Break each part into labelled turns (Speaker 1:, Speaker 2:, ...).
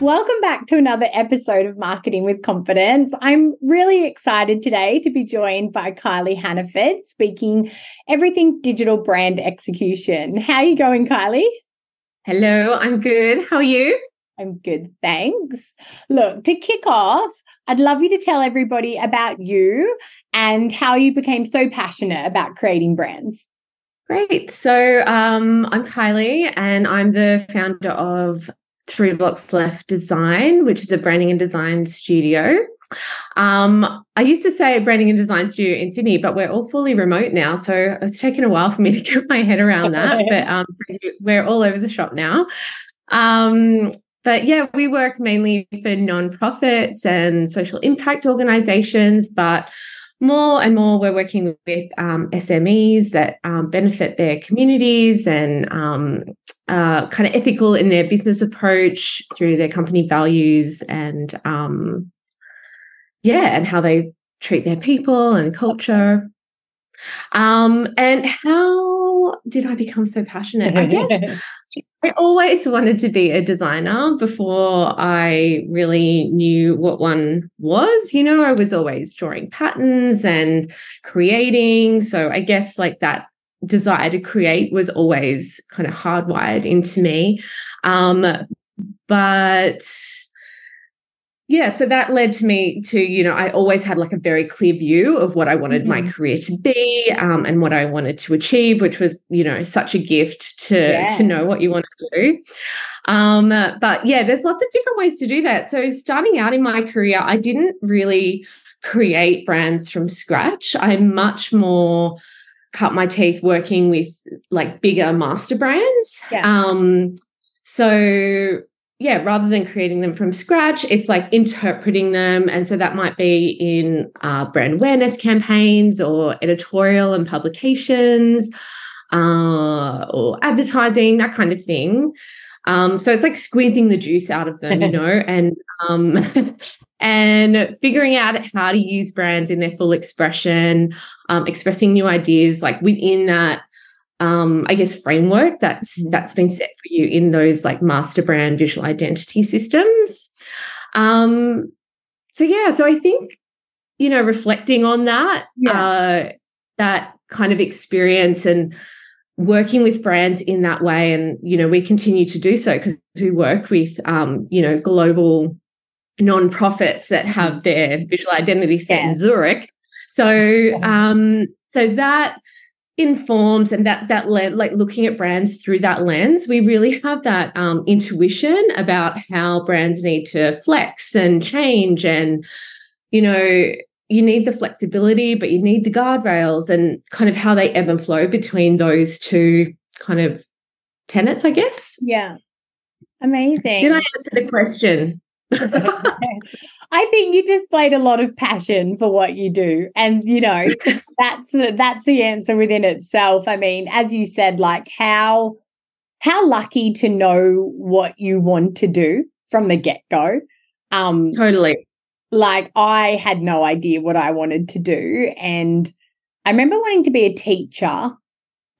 Speaker 1: Welcome back to another episode of Marketing with Confidence. I'm really excited today to be joined by Kylie Hannaford speaking everything digital brand execution. How are you going, Kylie?
Speaker 2: Hello, I'm good. How are you?
Speaker 1: I'm good, thanks. Look, to kick off, I'd love you to tell everybody about you and how you became so passionate about creating brands.
Speaker 2: Great. So um, I'm Kylie, and I'm the founder of Three Blocks Left Design, which is a branding and design studio. Um, I used to say branding and design studio in Sydney, but we're all fully remote now. So it's taken a while for me to get my head around that. but um, so we're all over the shop now. Um, but yeah, we work mainly for nonprofits and social impact organizations, but more and more we're working with um, SMEs that um, benefit their communities and um, uh, kind of ethical in their business approach through their company values and um, yeah, and how they treat their people and culture. Um, and how did I become so passionate? I guess I always wanted to be a designer before I really knew what one was. You know, I was always drawing patterns and creating. So I guess like that desire to create was always kind of hardwired into me. Um, but yeah, so that led to me to, you know, I always had like a very clear view of what I wanted mm-hmm. my career to be um, and what I wanted to achieve, which was, you know, such a gift to yeah. to know what you want to do. Um, but yeah, there's lots of different ways to do that. So starting out in my career, I didn't really create brands from scratch. I'm much more cut my teeth working with like bigger master brands. Yeah. Um, so yeah, rather than creating them from scratch, it's like interpreting them. And so that might be in uh, brand awareness campaigns or editorial and publications uh, or advertising, that kind of thing. Um, so it's like squeezing the juice out of them, you know, and um, and figuring out how to use brands in their full expression, um, expressing new ideas like within that um, I guess framework that's mm-hmm. that's been set for you in those like master brand visual identity systems. Um, so yeah, so I think you know reflecting on that yeah. uh, that kind of experience and working with brands in that way, and you know we continue to do so because we work with um, you know global non-profits that mm-hmm. have their visual identity set yeah. in Zurich. So um, so that informs and that that le- like looking at brands through that lens we really have that um, intuition about how brands need to flex and change and you know you need the flexibility but you need the guardrails and kind of how they ebb and flow between those two kind of tenets i guess.
Speaker 1: Yeah. Amazing.
Speaker 2: Did i answer the question
Speaker 1: I think you displayed a lot of passion for what you do, and you know that's that's the answer within itself. I mean, as you said, like how how lucky to know what you want to do from the get go.
Speaker 2: Um, totally.
Speaker 1: Like I had no idea what I wanted to do, and I remember wanting to be a teacher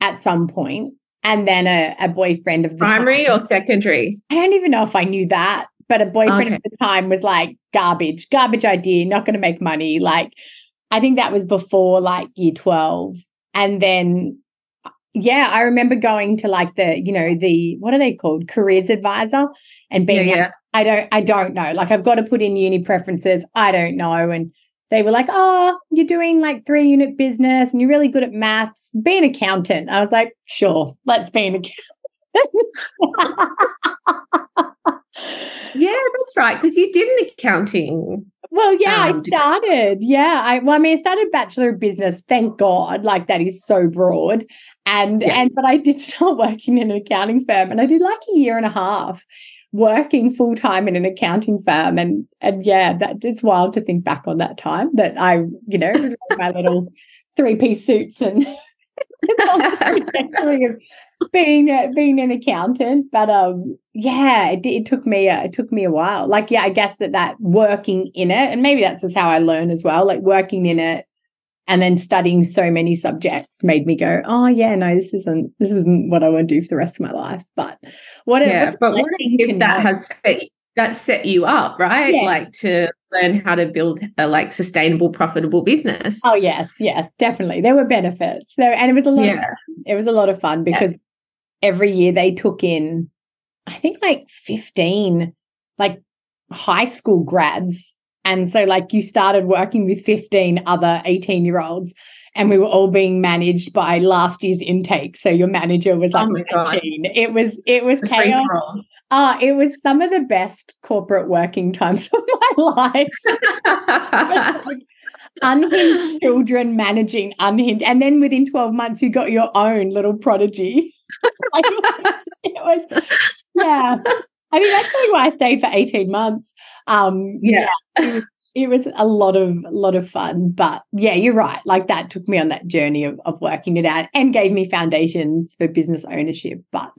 Speaker 1: at some point, and then a, a boyfriend of the
Speaker 2: primary time. or secondary.
Speaker 1: I don't even know if I knew that but a boyfriend okay. at the time was like garbage, garbage idea, not going to make money. Like, I think that was before like year 12. And then, yeah, I remember going to like the, you know, the, what are they called? Careers advisor and being, yeah, yeah. Like, I don't, I don't know. Like, I've got to put in uni preferences. I don't know. And they were like, oh, you're doing like three unit business and you're really good at maths. Be an accountant. I was like, sure, let's be an accountant.
Speaker 2: Yeah, that's right. Because you did an accounting.
Speaker 1: Well, yeah, um, I started. Yeah, I well, I mean, I started Bachelor of Business. Thank God, like that is so broad. And yeah. and but I did start working in an accounting firm, and I did like a year and a half. working full time in an accounting firm. And and yeah, that it's wild to think back on that time that I, you know, was my little three piece suits and being being an accountant. But um, yeah, it, it took me a, it took me a while. Like yeah, I guess that that working in it, and maybe that's just how I learn as well. Like working in it and then studying so many subjects made me go oh yeah no this isn't this isn't what i want to do for the rest of my life but what
Speaker 2: yeah, what but what if that has set, that set you up right yeah. like to learn how to build a like sustainable profitable business
Speaker 1: oh yes yes definitely there were benefits there and it was a lot yeah. of fun. it was a lot of fun because yeah. Every year they took in i think like 15 like high school grads and so, like, you started working with 15 other 18 year olds, and we were all being managed by last year's intake. So, your manager was like oh 18. It was, it was chaos. Ah, uh, it was some of the best corporate working times of my life. unhinged children managing unhinged. And then within 12 months, you got your own little prodigy. it was, yeah. I mean, that's probably why I stayed for 18 months. Um,
Speaker 2: yeah.
Speaker 1: yeah it, was a lot of lot of fun. But yeah, you're right. Like that took me on that journey of, of working it out and gave me foundations for business ownership. But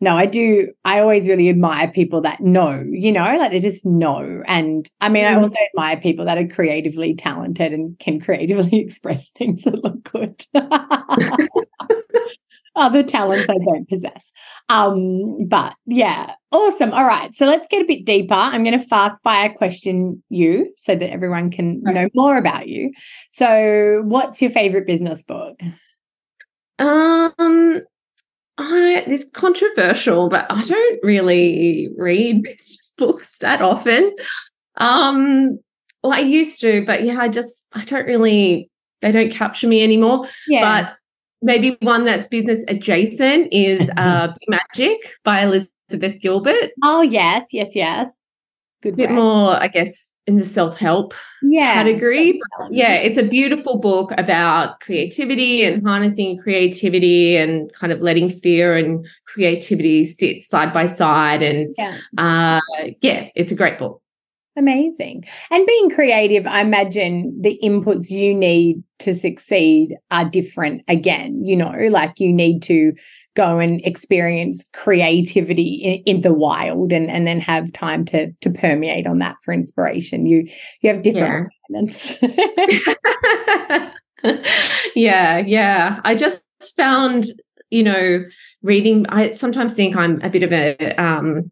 Speaker 1: no, I do. I always really admire people that know, you know, like they just know. And I mean, mm. I also admire people that are creatively talented and can creatively express things that look good. other talents I don't possess. Um, but yeah, awesome. All right. So let's get a bit deeper. I'm going to fast fire question you so that everyone can right. know more about you. So, what's your favorite business book?
Speaker 2: Um, I it's controversial, but I don't really read business books that often. Um, well, I used to, but yeah, I just I don't really they don't capture me anymore. Yeah. But maybe one that's business adjacent is uh, Big Magic by Elizabeth Gilbert.
Speaker 1: Oh, yes, yes, yes.
Speaker 2: Good. A bit more, I guess, in the self help
Speaker 1: yeah.
Speaker 2: category. But yeah, it's a beautiful book about creativity and harnessing creativity and kind of letting fear and creativity sit side by side. And yeah, uh, yeah it's a great book.
Speaker 1: Amazing. And being creative, I imagine the inputs you need to succeed are different again. You know, like you need to go and experience creativity in, in the wild and, and then have time to to permeate on that for inspiration. You you have different
Speaker 2: yeah. yeah, yeah. I just found, you know, reading I sometimes think I'm a bit of a um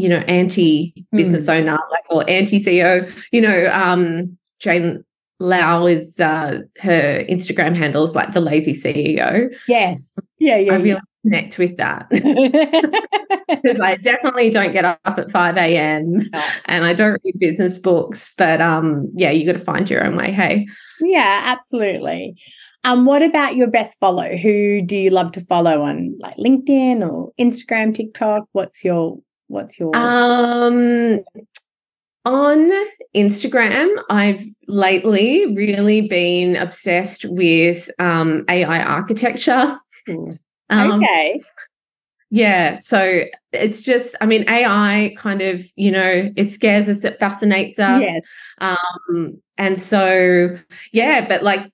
Speaker 2: you know, anti business mm. owner, like or anti CEO. You know, um, Jane Lu is uh, her Instagram handle is like the lazy CEO.
Speaker 1: Yes. Yeah, yeah.
Speaker 2: I really yeah. connect with that. Because I definitely don't get up at 5 a.m. and I don't read business books. But um, yeah, you got to find your own way. Hey.
Speaker 1: Yeah, absolutely. Um, what about your best follow? Who do you love to follow on like LinkedIn or Instagram, TikTok? What's your What's your
Speaker 2: um on Instagram, I've lately really been obsessed with um, AI architecture.
Speaker 1: Um, okay.
Speaker 2: Yeah. So it's just, I mean, AI kind of, you know, it scares us, it fascinates us.
Speaker 1: Yes.
Speaker 2: Um, and so, yeah, but like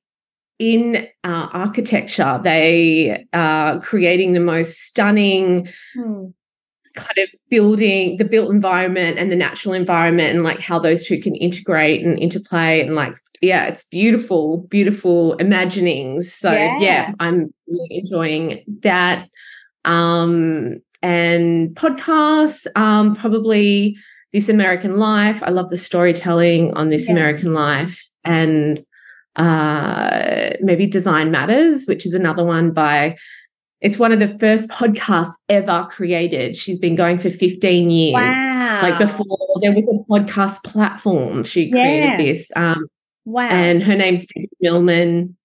Speaker 2: in uh, architecture, they are creating the most stunning, hmm kind of building the built environment and the natural environment and like how those two can integrate and interplay and like yeah it's beautiful beautiful imaginings. So yeah, yeah. I'm really enjoying that. Um and podcasts um probably this american life. I love the storytelling on this yeah. american life and uh maybe design matters which is another one by it's one of the first podcasts ever created. She's been going for 15 years.
Speaker 1: Wow.
Speaker 2: Like before there was a podcast platform, she created yeah. this. Um,
Speaker 1: wow.
Speaker 2: And her name's Debbie Millman.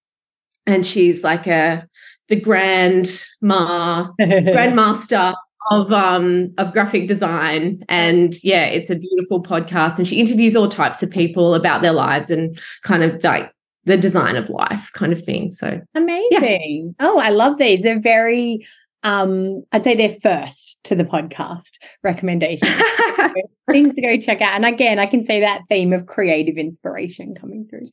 Speaker 2: And she's like a the grand ma grandmaster of um of graphic design and yeah it's a beautiful podcast and she interviews all types of people about their lives and kind of like the design of life kind of thing. So
Speaker 1: amazing. Yeah. Oh, I love these. They're very um, I'd say they're first to the podcast recommendation. things to go check out. And again, I can see that theme of creative inspiration coming through.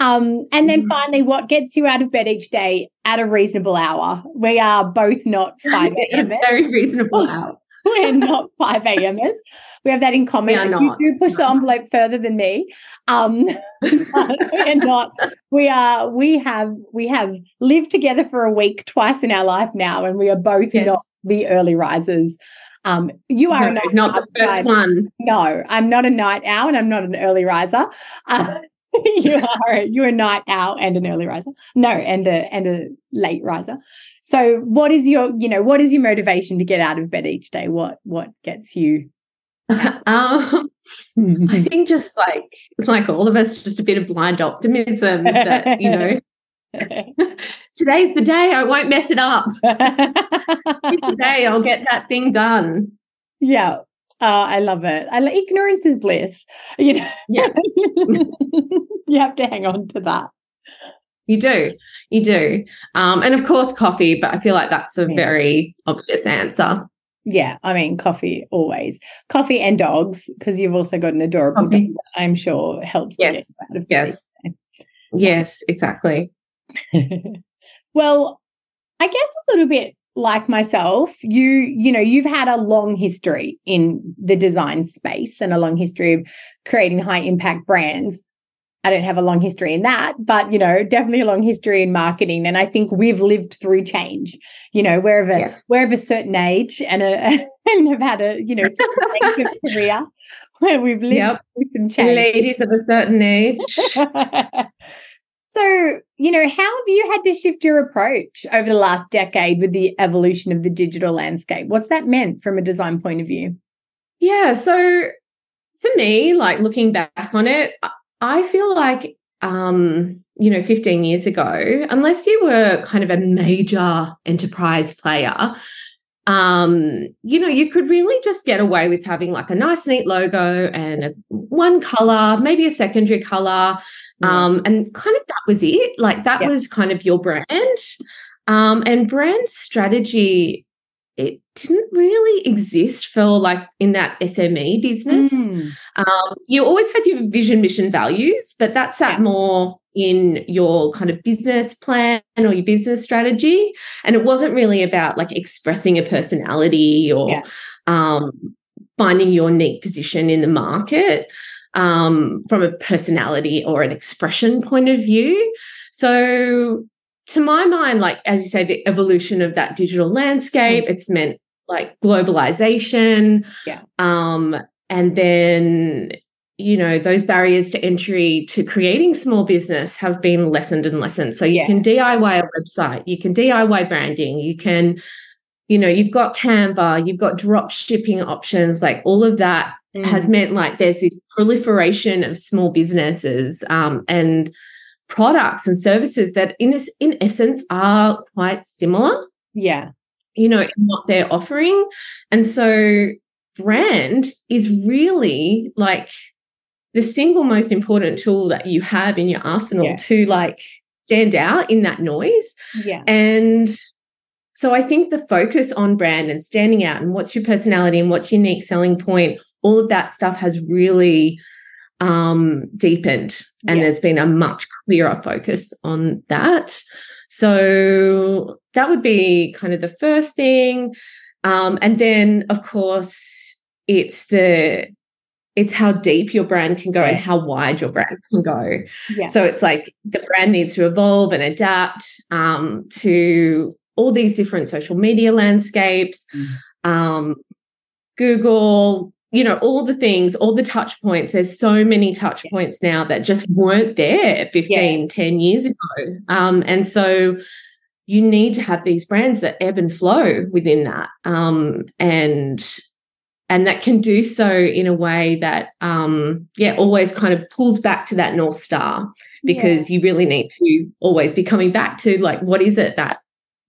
Speaker 1: Um, and then mm. finally, what gets you out of bed each day at a reasonable hour? We are both not 5 a.m.
Speaker 2: Very reasonable hour.
Speaker 1: We're not 5 a.m.ers. We have that in common.
Speaker 2: We not.
Speaker 1: You do push the envelope further than me. Um, we're not. We are. We have. We have lived together for a week twice in our life now, and we are both yes. not the early risers. Um, you are
Speaker 2: no, not the first one.
Speaker 1: No, I'm not a night owl, and I'm not an early riser. Uh, you are you're a night owl and an early riser. No, and a and a late riser. So what is your, you know, what is your motivation to get out of bed each day? What what gets you
Speaker 2: um, I think just like like all of us, just a bit of blind optimism that, you know, today's the day I won't mess it up. Today I'll get that thing done.
Speaker 1: Yeah. Uh, I love it. I like ignorance is bliss. You know,
Speaker 2: yeah.
Speaker 1: you have to hang on to that.
Speaker 2: You do, you do, um, and of course coffee. But I feel like that's a yeah. very obvious answer.
Speaker 1: Yeah, I mean coffee always. Coffee and dogs because you've also got an adorable coffee. dog. I'm sure helps.
Speaker 2: Yes, yes, yes, exactly.
Speaker 1: well, I guess a little bit like myself, you you know, you've had a long history in the design space and a long history of creating high impact brands. I don't have a long history in that, but you know, definitely a long history in marketing. And I think we've lived through change. You know, we're of a yes. we're of a certain age and a and have had a you know career where we've lived yep. through some change.
Speaker 2: Ladies of a certain age.
Speaker 1: So, you know, how have you had to shift your approach over the last decade with the evolution of the digital landscape? What's that meant from a design point of view?
Speaker 2: Yeah. So, for me, like looking back on it, I feel like, um, you know, 15 years ago, unless you were kind of a major enterprise player, um, you know, you could really just get away with having like a nice, neat logo and a, one color, maybe a secondary color, um, and kind of that was it. Like that was kind of your brand. Um, and brand strategy, it didn't really exist for like in that SME business. Mm. Um, you always had your vision, mission, values, but that's that sat yeah. more in your kind of business plan or your business strategy. And it wasn't really about like expressing a personality or yeah. um, finding your neat position in the market um, from a personality or an expression point of view. So, to my mind, like as you say, the evolution of that digital landscape, mm-hmm. it's meant like globalization.
Speaker 1: Yeah.
Speaker 2: Um, and then you know those barriers to entry to creating small business have been lessened and lessened so you yeah. can diy a website you can diy branding you can you know you've got canva you've got drop shipping options like all of that mm. has meant like there's this proliferation of small businesses um, and products and services that in in essence are quite similar
Speaker 1: yeah
Speaker 2: you know in what they're offering and so brand is really like the single most important tool that you have in your arsenal yeah. to like stand out in that noise
Speaker 1: yeah
Speaker 2: and so I think the focus on brand and standing out and what's your personality and what's your unique selling point, all of that stuff has really um, deepened and yeah. there's been a much clearer focus on that. So that would be kind of the first thing. Um, and then, of course, it's the it's how deep your brand can go and how wide your brand can go.
Speaker 1: Yeah.
Speaker 2: So it's like the brand needs to evolve and adapt um, to all these different social media landscapes, mm. um, Google, you know, all the things, all the touch points. There's so many touch points now that just weren't there 15, yeah. 10 years ago. Um, and so you need to have these brands that ebb and flow within that. Um, and and that can do so in a way that um, yeah always kind of pulls back to that north star because yeah. you really need to always be coming back to like what is it that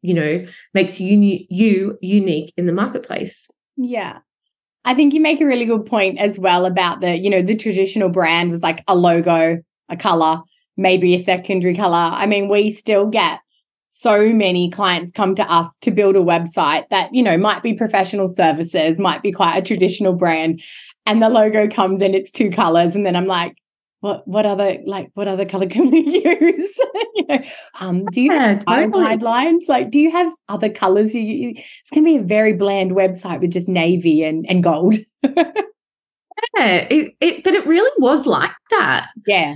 Speaker 2: you know makes you you unique in the marketplace
Speaker 1: yeah i think you make a really good point as well about the you know the traditional brand was like a logo a color maybe a secondary color i mean we still get so many clients come to us to build a website that, you know, might be professional services, might be quite a traditional brand. And the logo comes in its two colors. And then I'm like, what what other like what other color can we use? you know, um, do you have totally. guidelines? Like, do you have other colors? You, it's going to be a very bland website with just navy and and gold.
Speaker 2: yeah, it, it but it really was like that.
Speaker 1: Yeah,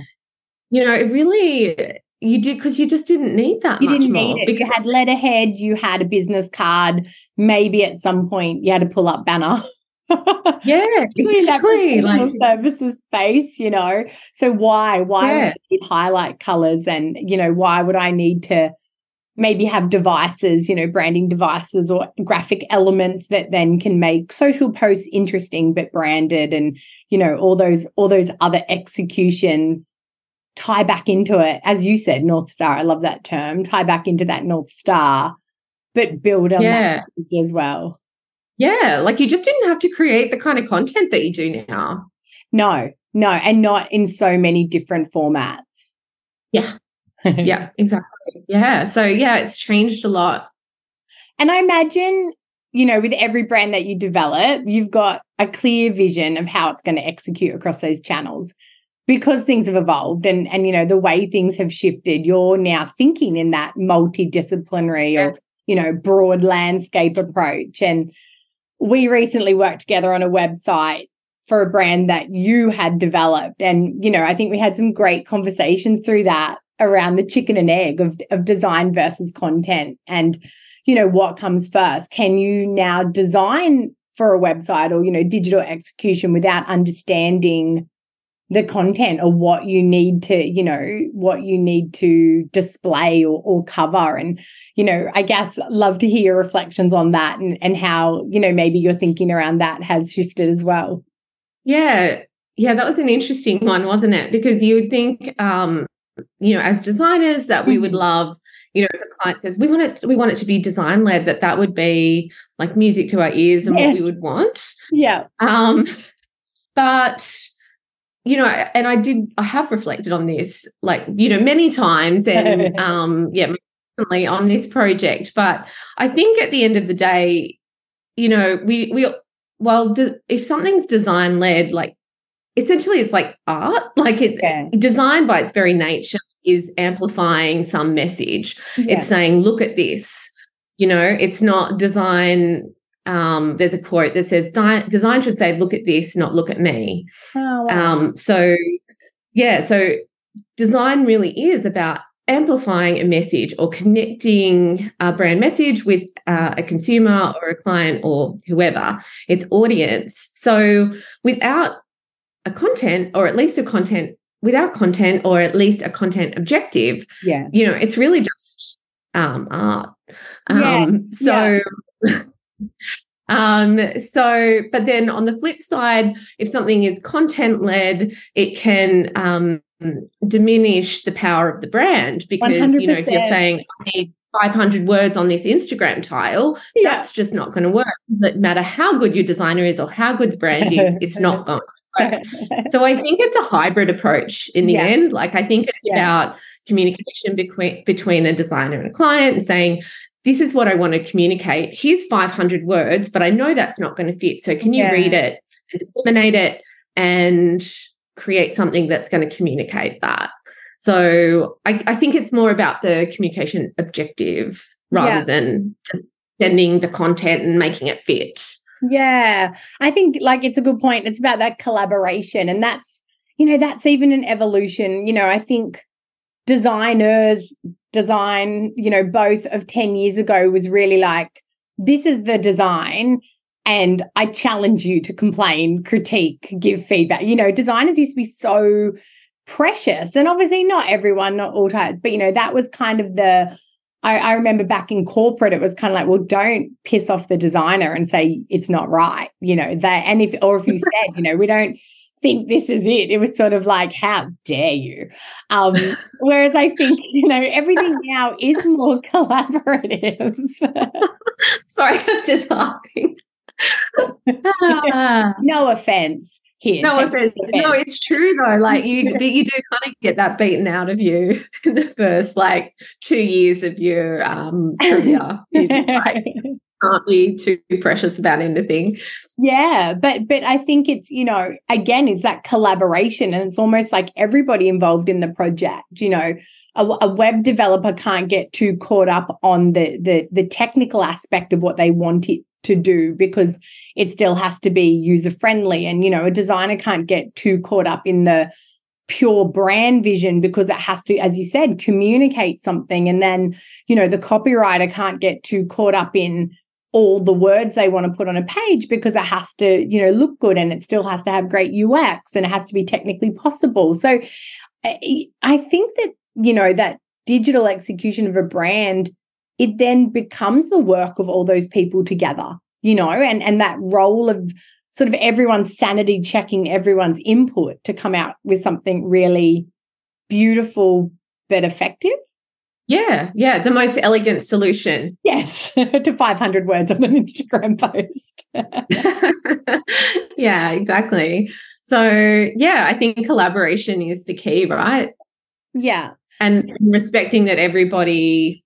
Speaker 2: you know, it really you did because you just didn't need that.
Speaker 1: You didn't
Speaker 2: need
Speaker 1: it. Because you had letterhead, you had a business card. Maybe at some point you had to pull up banner.
Speaker 2: Yeah, exactly.
Speaker 1: Like services space, you know. So why? Why yeah. would I need highlight colors? And you know, why would I need to maybe have devices, you know, branding devices or graphic elements that then can make social posts interesting but branded and you know, all those all those other executions tie back into it, as you said, North Star. I love that term. Tie back into that North Star, but build on yeah. that as well.
Speaker 2: Yeah, like you just didn't have to create the kind of content that you do now.
Speaker 1: No, no, and not in so many different formats.
Speaker 2: Yeah. yeah, exactly. Yeah. So, yeah, it's changed a lot.
Speaker 1: And I imagine, you know, with every brand that you develop, you've got a clear vision of how it's going to execute across those channels because things have evolved and and you know the way things have shifted you're now thinking in that multidisciplinary yeah. or you know broad landscape approach and we recently worked together on a website for a brand that you had developed. And you know i think we had some great conversations through that around the chicken and egg of, of design versus content and you know what comes first. Can you now design for a website or you know digital execution without understanding the content or what you need to you know what you need to display or, or cover. And you know i guess love to hear your reflections on that and, and how you know maybe your thinking around that has shifted as well.
Speaker 2: Yeah. Yeah that was an interesting one wasn't it? Because you would think um you know as designers that we would mm-hmm. love you know if a client says we want it we want it to be design led that that would be like music to our ears and yes. what we would want.
Speaker 1: Yeah.
Speaker 2: Um but you know, and I did, I have reflected on this, like, you know, many times and, um, yeah, recently on this project. But I think at the end of the day, you know, we, we, well, de- if something's design led, like, essentially it's like art, like it, yeah. design by its very nature is amplifying some message. Yeah. It's saying, look at this. You know, it's not design um, there's a quote that says design should say look at this not look at me oh, wow. um, so yeah so design really is about amplifying a message or connecting a brand message with uh, a consumer or a client or whoever its audience so without a content or at least a content without content or at least a content objective
Speaker 1: yeah
Speaker 2: you know it's really just um art yeah. um so yeah. Um, so, but then on the flip side, if something is content led, it can um, diminish the power of the brand because 100%. you know if you're saying I need 500 words on this Instagram tile, yeah. that's just not going to work. No matter how good your designer is or how good the brand is, it's not going. so I think it's a hybrid approach in the yeah. end. Like I think it's yeah. about communication between between a designer and a client and saying this is what I want to communicate. Here's 500 words, but I know that's not going to fit. So can you yeah. read it and disseminate it and create something that's going to communicate that? So I, I think it's more about the communication objective rather yeah. than sending the content and making it fit.
Speaker 1: Yeah. I think like it's a good point. It's about that collaboration. And that's, you know, that's even an evolution. You know, I think designers design, you know, both of 10 years ago was really like, this is the design. And I challenge you to complain, critique, give feedback. You know, designers used to be so precious. And obviously, not everyone, not all types, but, you know, that was kind of the, I, I, remember back in corporate, it was kind of like, well, don't piss off the designer and say it's not right, you know, that, and if, or if you said, you know, we don't, think this is it. It was sort of like, how dare you? Um, whereas I think, you know, everything now is more collaborative.
Speaker 2: Sorry, I'm just laughing.
Speaker 1: no offense. here.
Speaker 2: No offense. No, it's true though. Like you, you do kind of get that beaten out of you in the first like two years of your um, career. like, can't be too precious about anything.
Speaker 1: Yeah, but but I think it's you know again it's that collaboration and it's almost like everybody involved in the project. You know, a, a, web developer can't get too caught up on the the the technical aspect of what they want it to do because it still has to be user friendly and you know a designer can't get too caught up in the pure brand vision because it has to as you said communicate something and then you know the copywriter can't get too caught up in all the words they want to put on a page because it has to you know look good and it still has to have great UX and it has to be technically possible. So I think that you know that digital execution of a brand it then becomes the work of all those people together you know and and that role of sort of everyone's sanity checking everyone's input to come out with something really beautiful but effective
Speaker 2: yeah yeah the most elegant solution
Speaker 1: yes to 500 words on an instagram post
Speaker 2: yeah exactly so yeah i think collaboration is the key right
Speaker 1: yeah
Speaker 2: and respecting that everybody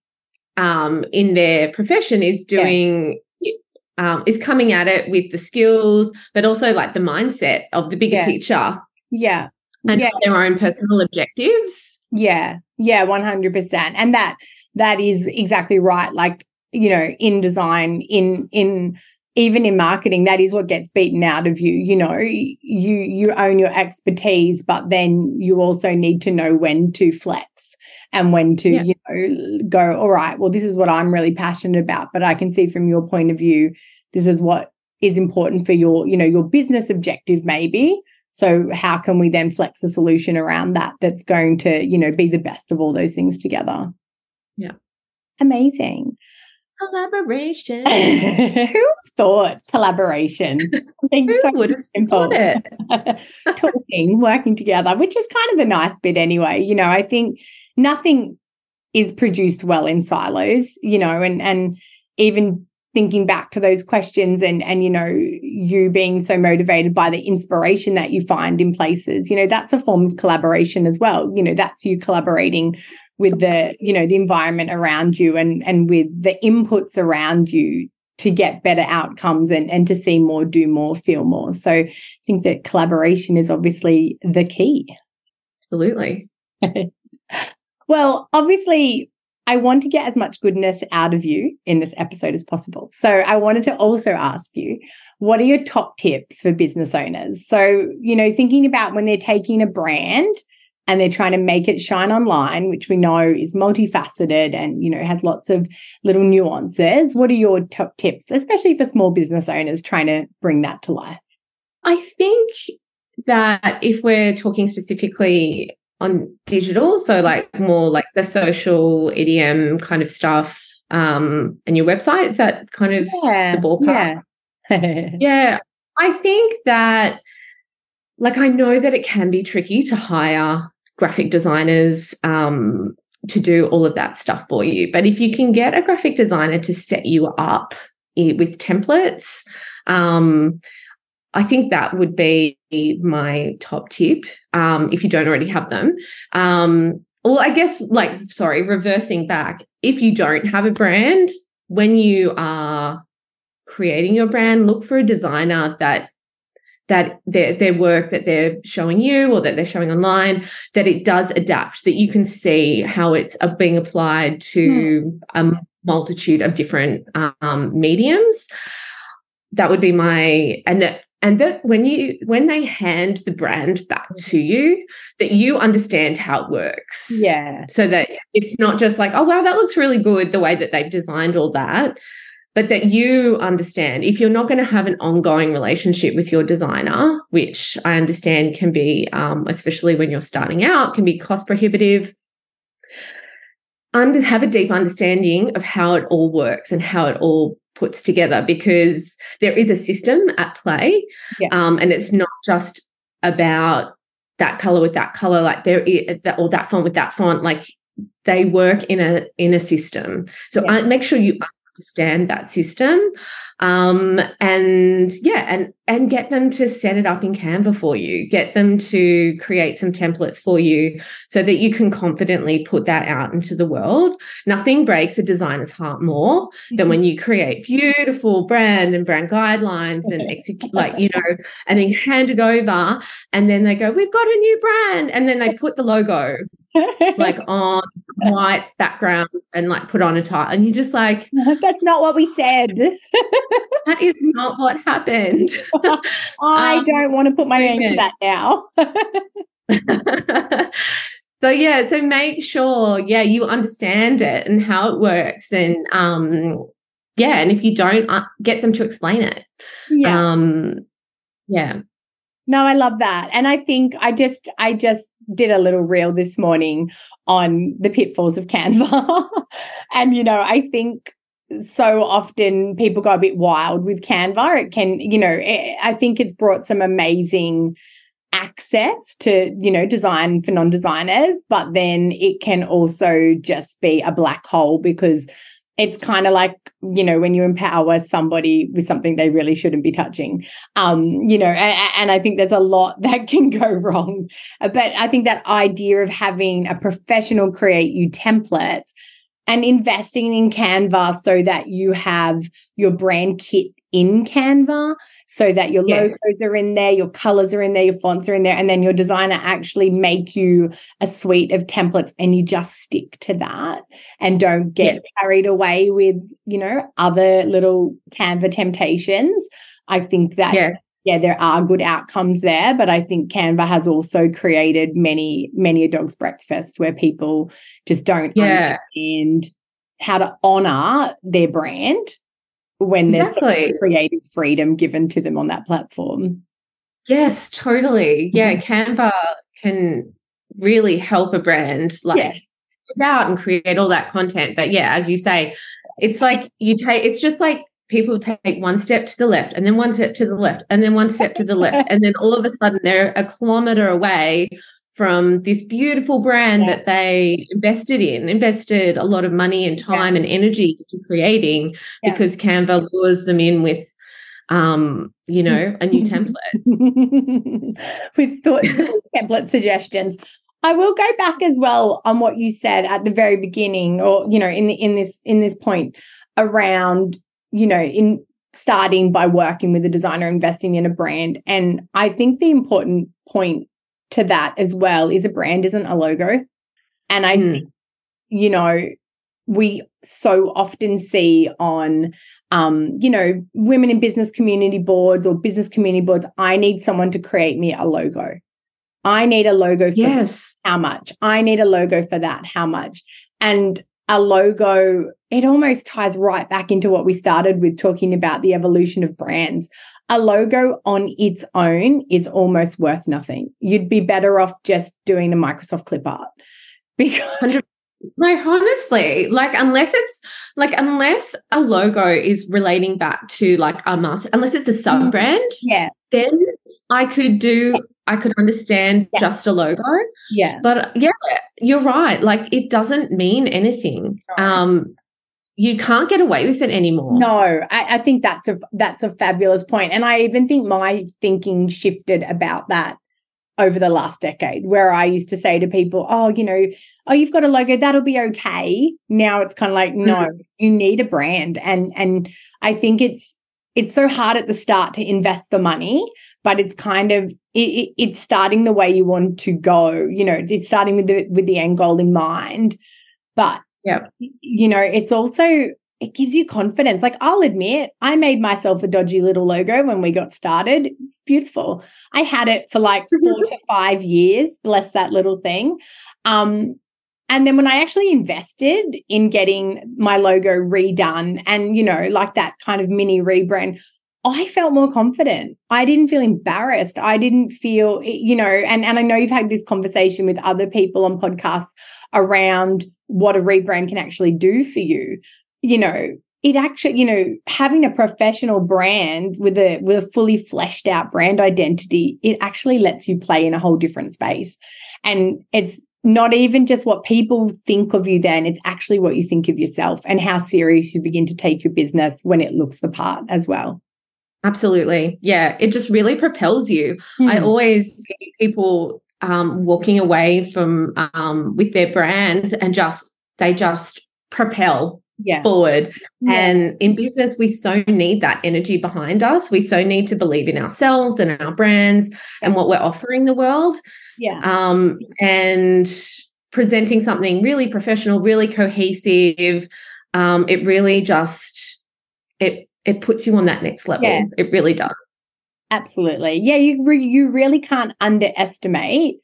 Speaker 2: um, in their profession is doing yeah. um, is coming at it with the skills, but also like the mindset of the bigger
Speaker 1: yeah.
Speaker 2: picture.
Speaker 1: Yeah.
Speaker 2: And
Speaker 1: yeah.
Speaker 2: their own personal objectives.
Speaker 1: Yeah. Yeah, 100%. And that that is exactly right. Like, you know, in design, in in even in marketing that is what gets beaten out of you you know you you own your expertise but then you also need to know when to flex and when to yeah. you know go all right well this is what i'm really passionate about but i can see from your point of view this is what is important for your you know your business objective maybe so how can we then flex a solution around that that's going to you know be the best of all those things together
Speaker 2: yeah
Speaker 1: amazing
Speaker 2: collaboration.
Speaker 1: Who thought collaboration?
Speaker 2: Who so would have simple. it?
Speaker 1: Talking, working together, which is kind of the nice bit anyway. You know, I think nothing is produced well in silos, you know, and and even thinking back to those questions and and you know you being so motivated by the inspiration that you find in places you know that's a form of collaboration as well. You know that's you collaborating with the you know the environment around you and and with the inputs around you to get better outcomes and and to see more do more feel more. So i think that collaboration is obviously the key.
Speaker 2: Absolutely.
Speaker 1: Well obviously I want to get as much goodness out of you in this episode as possible. So I wanted to also ask you, what are your top tips for business owners? So, you know, thinking about when they're taking a brand and they're trying to make it shine online, which we know is multifaceted and, you know, has lots of little nuances. What are your top tips, especially for small business owners trying to bring that to life?
Speaker 2: I think that if we're talking specifically on digital, so like more like the social EDM kind of stuff, um, and your website, is that kind of yeah, the ballpark? Yeah. yeah. I think that like I know that it can be tricky to hire graphic designers um, to do all of that stuff for you. But if you can get a graphic designer to set you up with templates, um, I think that would be my top tip um, if you don't already have them. Um, well, I guess, like, sorry, reversing back, if you don't have a brand, when you are creating your brand, look for a designer that that their their work that they're showing you or that they're showing online that it does adapt that you can see how it's uh, being applied to hmm. a multitude of different um, mediums that would be my and that and that when you when they hand the brand back to you that you understand how it works.
Speaker 1: Yeah.
Speaker 2: So that it's not just like oh wow that looks really good the way that they've designed all that but that you understand. If you're not going to have an ongoing relationship with your designer which i understand can be um, especially when you're starting out can be cost prohibitive under have a deep understanding of how it all works and how it all puts together because there is a system at play yeah. um, and it's not just about that color with that color like there is that or that font with that font like they work in a in a system so yeah. I, make sure you understand that system um, and yeah and and get them to set it up in canva for you get them to create some templates for you so that you can confidently put that out into the world. Nothing breaks a designer's heart more than mm-hmm. when you create beautiful brand and brand guidelines and execute like you know and then hand it over and then they go we've got a new brand and then they put the logo like on white background and like put on a tie. And you're just like,
Speaker 1: that's not what we said.
Speaker 2: that is not what happened.
Speaker 1: I um, don't want to put my name to that now.
Speaker 2: so yeah, so make sure, yeah, you understand it and how it works. And um, yeah, and if you don't, uh, get them to explain it. Yeah. Um, yeah.
Speaker 1: No, I love that. And I think I just I just did a little reel this morning on the pitfalls of Canva. and you know, I think so often people go a bit wild with Canva. It can, you know, it, I think it's brought some amazing access to, you know, design for non-designers, but then it can also just be a black hole because it's kind of like you know when you empower somebody with something they really shouldn't be touching. Um you know and, and, i think there's a lot that can go wrong. But i think that idea of having a professional create you templates and investing in canva so that you have your brand kit in Canva so that your yes. logos are in there, your colors are in there, your fonts are in there, and then your designer actually make you a suite of templates and you just stick to that and don't get yes. carried away with, you know, other little Canva temptations. I think that yes. yeah, there are good outcomes there, but I think Canva has also created many, many a dog's breakfast where people just don't yeah. understand how to honor their brand when there's exactly. creative freedom given to them on that platform.
Speaker 2: Yes, totally. Yeah, mm-hmm. Canva can really help a brand like yeah. out and create all that content. But yeah, as you say, it's like you take it's just like people take one step to the left and then one step to the left and then one step to the left and then all of a sudden they're a kilometer away from this beautiful brand yeah. that they invested in, invested a lot of money and time yeah. and energy into creating yeah. because Canva lures them in with um, you know, a new template.
Speaker 1: with thought template suggestions. I will go back as well on what you said at the very beginning, or you know, in the in this in this point around, you know, in starting by working with a designer, investing in a brand. And I think the important point to that as well is a brand isn't a logo. And I mm. think, you know, we so often see on um, you know, women in business community boards or business community boards, I need someone to create me a logo. I need a logo for yes. how much? I need a logo for that, how much? And a logo, it almost ties right back into what we started with talking about the evolution of brands a logo on its own is almost worth nothing. You'd be better off just doing the Microsoft clip art because
Speaker 2: like honestly, like unless it's like unless a logo is relating back to like a master, unless it's a sub brand,
Speaker 1: yeah,
Speaker 2: then I could do yes. I could understand yes. just a logo.
Speaker 1: Yeah.
Speaker 2: But yeah, you're right. Like it doesn't mean anything. Right. Um you can't get away with it anymore.
Speaker 1: No, I, I, think that's a that's a fabulous point, and I even think my thinking shifted about that over the last decade, where I used to say to people, "Oh, you know, oh, you've got a logo, that'll be okay." Now it's kind of like, no, mm. you need a brand, and and I think it's it's so hard at the start to invest the money, but it's kind of it, it's starting the way you want to go. You know, it's starting with the with the end goal in mind, but
Speaker 2: yeah.
Speaker 1: You know, it's also it gives you confidence. Like I'll admit, I made myself a dodgy little logo when we got started. It's beautiful. I had it for like 4 to 5 years, bless that little thing. Um and then when I actually invested in getting my logo redone and you know, like that kind of mini rebrand, I felt more confident. I didn't feel embarrassed. I didn't feel, you know, and, and I know you've had this conversation with other people on podcasts around what a rebrand can actually do for you. You know, it actually, you know, having a professional brand with a with a fully fleshed out brand identity, it actually lets you play in a whole different space. And it's not even just what people think of you then, it's actually what you think of yourself and how serious you begin to take your business when it looks the part as well.
Speaker 2: Absolutely. Yeah. It just really propels you. Mm. I hmm. always see people um, walking away from um, with their brands and just they just propel yeah. forward. Yeah. And in business, we so need that energy behind us. We so need to believe in ourselves and our brands and what we're offering the world.
Speaker 1: Yeah.
Speaker 2: Um, and presenting something really professional, really cohesive. Um, it really just it it puts you on that next level. Yeah. It really does.
Speaker 1: Absolutely. Yeah, you re- you really can't underestimate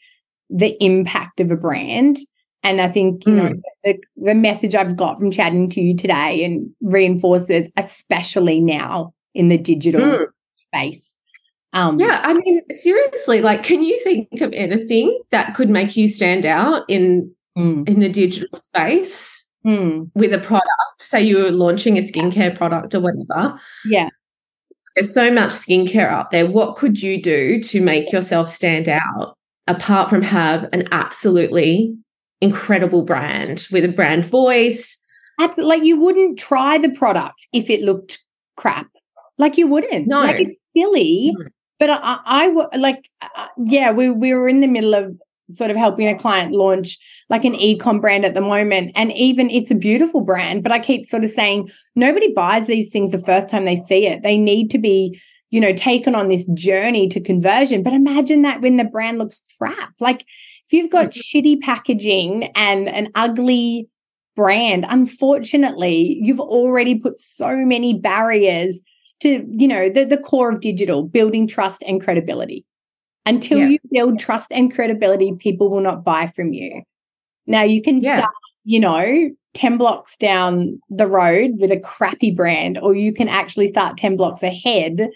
Speaker 1: the impact of a brand. And I think, you mm. know, the, the message I've got from chatting to you today and reinforces, especially now in the digital mm. space.
Speaker 2: Um, yeah, I mean, seriously, like, can you think of anything that could make you stand out in mm. in the digital space
Speaker 1: mm.
Speaker 2: with a product? Say you're launching a skincare product or whatever.
Speaker 1: Yeah,
Speaker 2: there's so much skincare out there. What could you do to make yourself stand out apart from have an absolutely incredible brand with a brand voice?
Speaker 1: Absolutely. Like you wouldn't try the product if it looked crap. Like you wouldn't.
Speaker 2: No.
Speaker 1: Like it's silly. Mm. But I, I would like, uh, yeah, we, we were in the middle of sort of helping a client launch like an e-com brand at the moment. And even it's a beautiful brand but i keep sort of saying nobody buys these things the first time they see it. They need to be you know taken on this journey to conversion. But imagine that when the brand looks crap. Like if you've got mm-hmm. shitty packaging and an ugly brand unfortunately you've already put so many barriers to you know the, the core of digital building trust and credibility until yeah. you build trust and credibility people will not buy from you. Now you can yeah. start you know 10 blocks down the road with a crappy brand or you can actually start 10 blocks ahead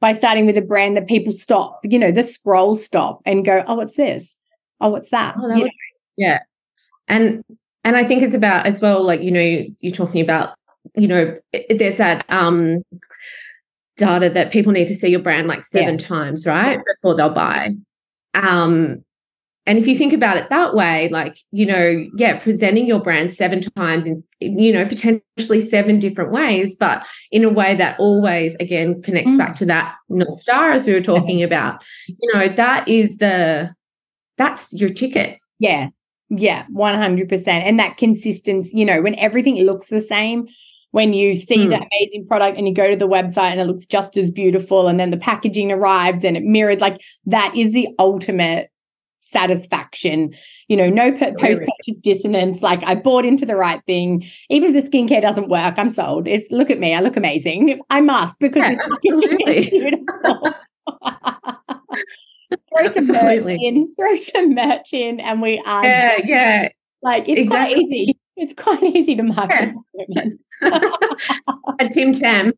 Speaker 1: by starting with a brand that people stop you know the scroll stop and go oh what's this? Oh what's that, oh, that
Speaker 2: yeah. And and i think it's about as well like you know you're talking about you know there's that um data that people need to see your brand like seven yeah. times, right? Before they'll buy. Um, and if you think about it that way, like, you know, yeah, presenting your brand seven times in, you know, potentially seven different ways, but in a way that always, again, connects mm. back to that North Star as we were talking about, you know, that is the, that's your ticket.
Speaker 1: Yeah. Yeah. 100%. And that consistency, you know, when everything looks the same, when you see mm. the amazing product and you go to the website and it looks just as beautiful and then the packaging arrives and it mirrors like that is the ultimate satisfaction. You know no post purchase dissonance like i bought into the right thing. Even if the skincare doesn't work i'm sold. It's look at me i look amazing. I must because yeah, it's beautiful. Throw some absolutely. merch in throw some merch in and we are
Speaker 2: yeah yeah.
Speaker 1: Like it's exactly. quite easy it's quite easy to market
Speaker 2: yeah. a Tim Tam.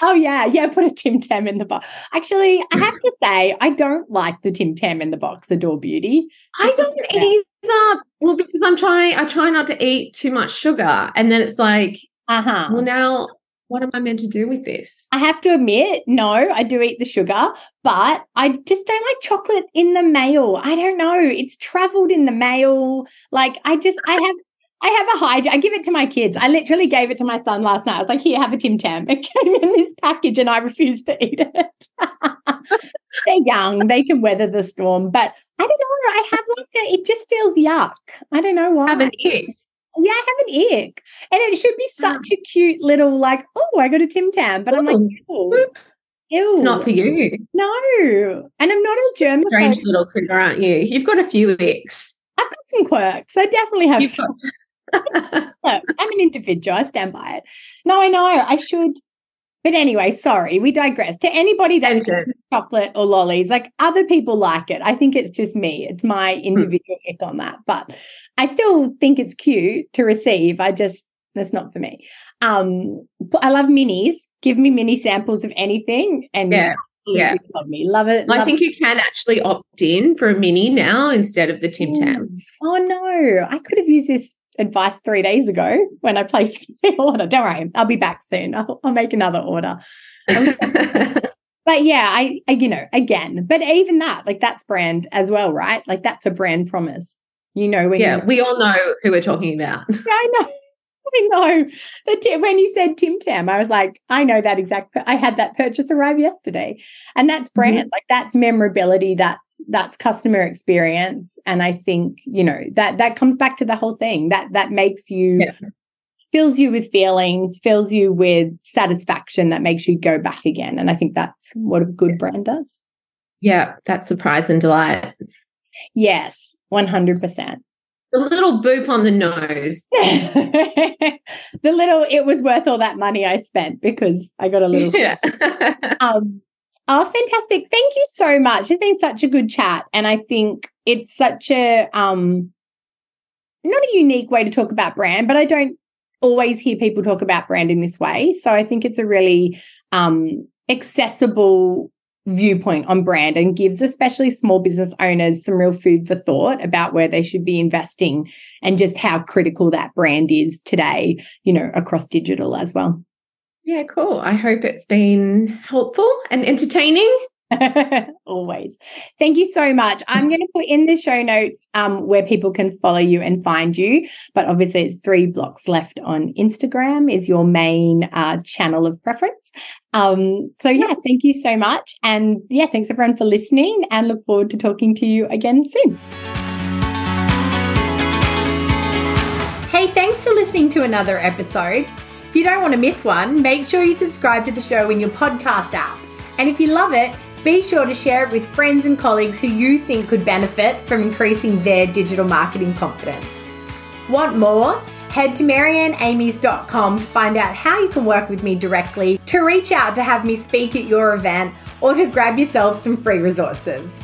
Speaker 1: Oh yeah, yeah. Put a Tim Tam in the box. Actually, I have to say, I don't like the Tim Tam in the box. Adore Beauty.
Speaker 2: I don't either. Well, because I'm trying. I try not to eat too much sugar, and then it's like,
Speaker 1: uh huh.
Speaker 2: Well, now what am I meant to do with this?
Speaker 1: I have to admit, no, I do eat the sugar, but I just don't like chocolate in the mail. I don't know. It's traveled in the mail. Like I just, I have I have a hide. I give it to my kids. I literally gave it to my son last night. I was like, here, have a Tim Tam. It came in this package and I refused to eat it. They're young. They can weather the storm. But I don't know. I have like a, it just feels yuck. I don't know why.
Speaker 2: I Have an ick.
Speaker 1: Yeah, I have an ick. And it should be ah. such a cute little, like, oh, I got a Tim Tam. But I'm like, Ew.
Speaker 2: It's not for you.
Speaker 1: No. And I'm not a German.
Speaker 2: Strange little critter, aren't you? You've got a few icks.
Speaker 1: I've got some quirks. I definitely have some. Look, I'm an individual. I stand by it. No, I know. I should. But anyway, sorry, we digress. To anybody that's chocolate or lollies, like other people like it. I think it's just me. It's my hmm. individual hmm. ick on that. But I still think it's cute to receive. I just that's not for me. Um, I love minis. Give me mini samples of anything, and
Speaker 2: yeah, yeah.
Speaker 1: love me. Love it. Love
Speaker 2: I think it. you can actually opt in for a mini now instead of the Tim Tam.
Speaker 1: Oh no, I could have used this advice three days ago when I placed my order. Don't worry, I'll be back soon. I'll, I'll make another order. but yeah, I, I, you know, again, but even that, like that's brand as well, right? Like that's a brand promise. You know, when
Speaker 2: yeah, we all know who we're talking about.
Speaker 1: Yeah, I know. I know. The when you said Tim Tam, I was like, I know that exact. I had that purchase arrive yesterday, and that's mm-hmm. brand. Mm-hmm. Like that's memorability. That's that's customer experience, and I think you know that that comes back to the whole thing. That that makes you yeah. fills you with feelings, fills you with satisfaction. That makes you go back again, and I think that's what a good yeah. brand does.
Speaker 2: Yeah, that surprise and delight.
Speaker 1: Yes, one hundred percent.
Speaker 2: The little boop on the nose.
Speaker 1: the little, it was worth all that money I spent because I got a little. Yeah. um, oh, fantastic. Thank you so much. It's been such a good chat. And I think it's such a, um, not a unique way to talk about brand, but I don't always hear people talk about brand in this way. So I think it's a really um, accessible viewpoint on brand and gives especially small business owners some real food for thought about where they should be investing and just how critical that brand is today, you know, across digital as well.
Speaker 2: Yeah, cool. I hope it's been helpful and entertaining.
Speaker 1: Always. Thank you so much. I'm going to put in the show notes um, where people can follow you and find you. But obviously, it's three blocks left on Instagram is your main uh, channel of preference. Um, so yeah, thank you so much. And yeah, thanks everyone for listening and look forward to talking to you again soon. Hey, thanks for listening to another episode. If you don't want to miss one, make sure you subscribe to the show in your podcast app. And if you love it, be sure to share it with friends and colleagues who you think could benefit from increasing their digital marketing confidence. Want more? Head to marianneamies.com to find out how you can work with me directly, to reach out to have me speak at your event, or to grab yourself some free resources.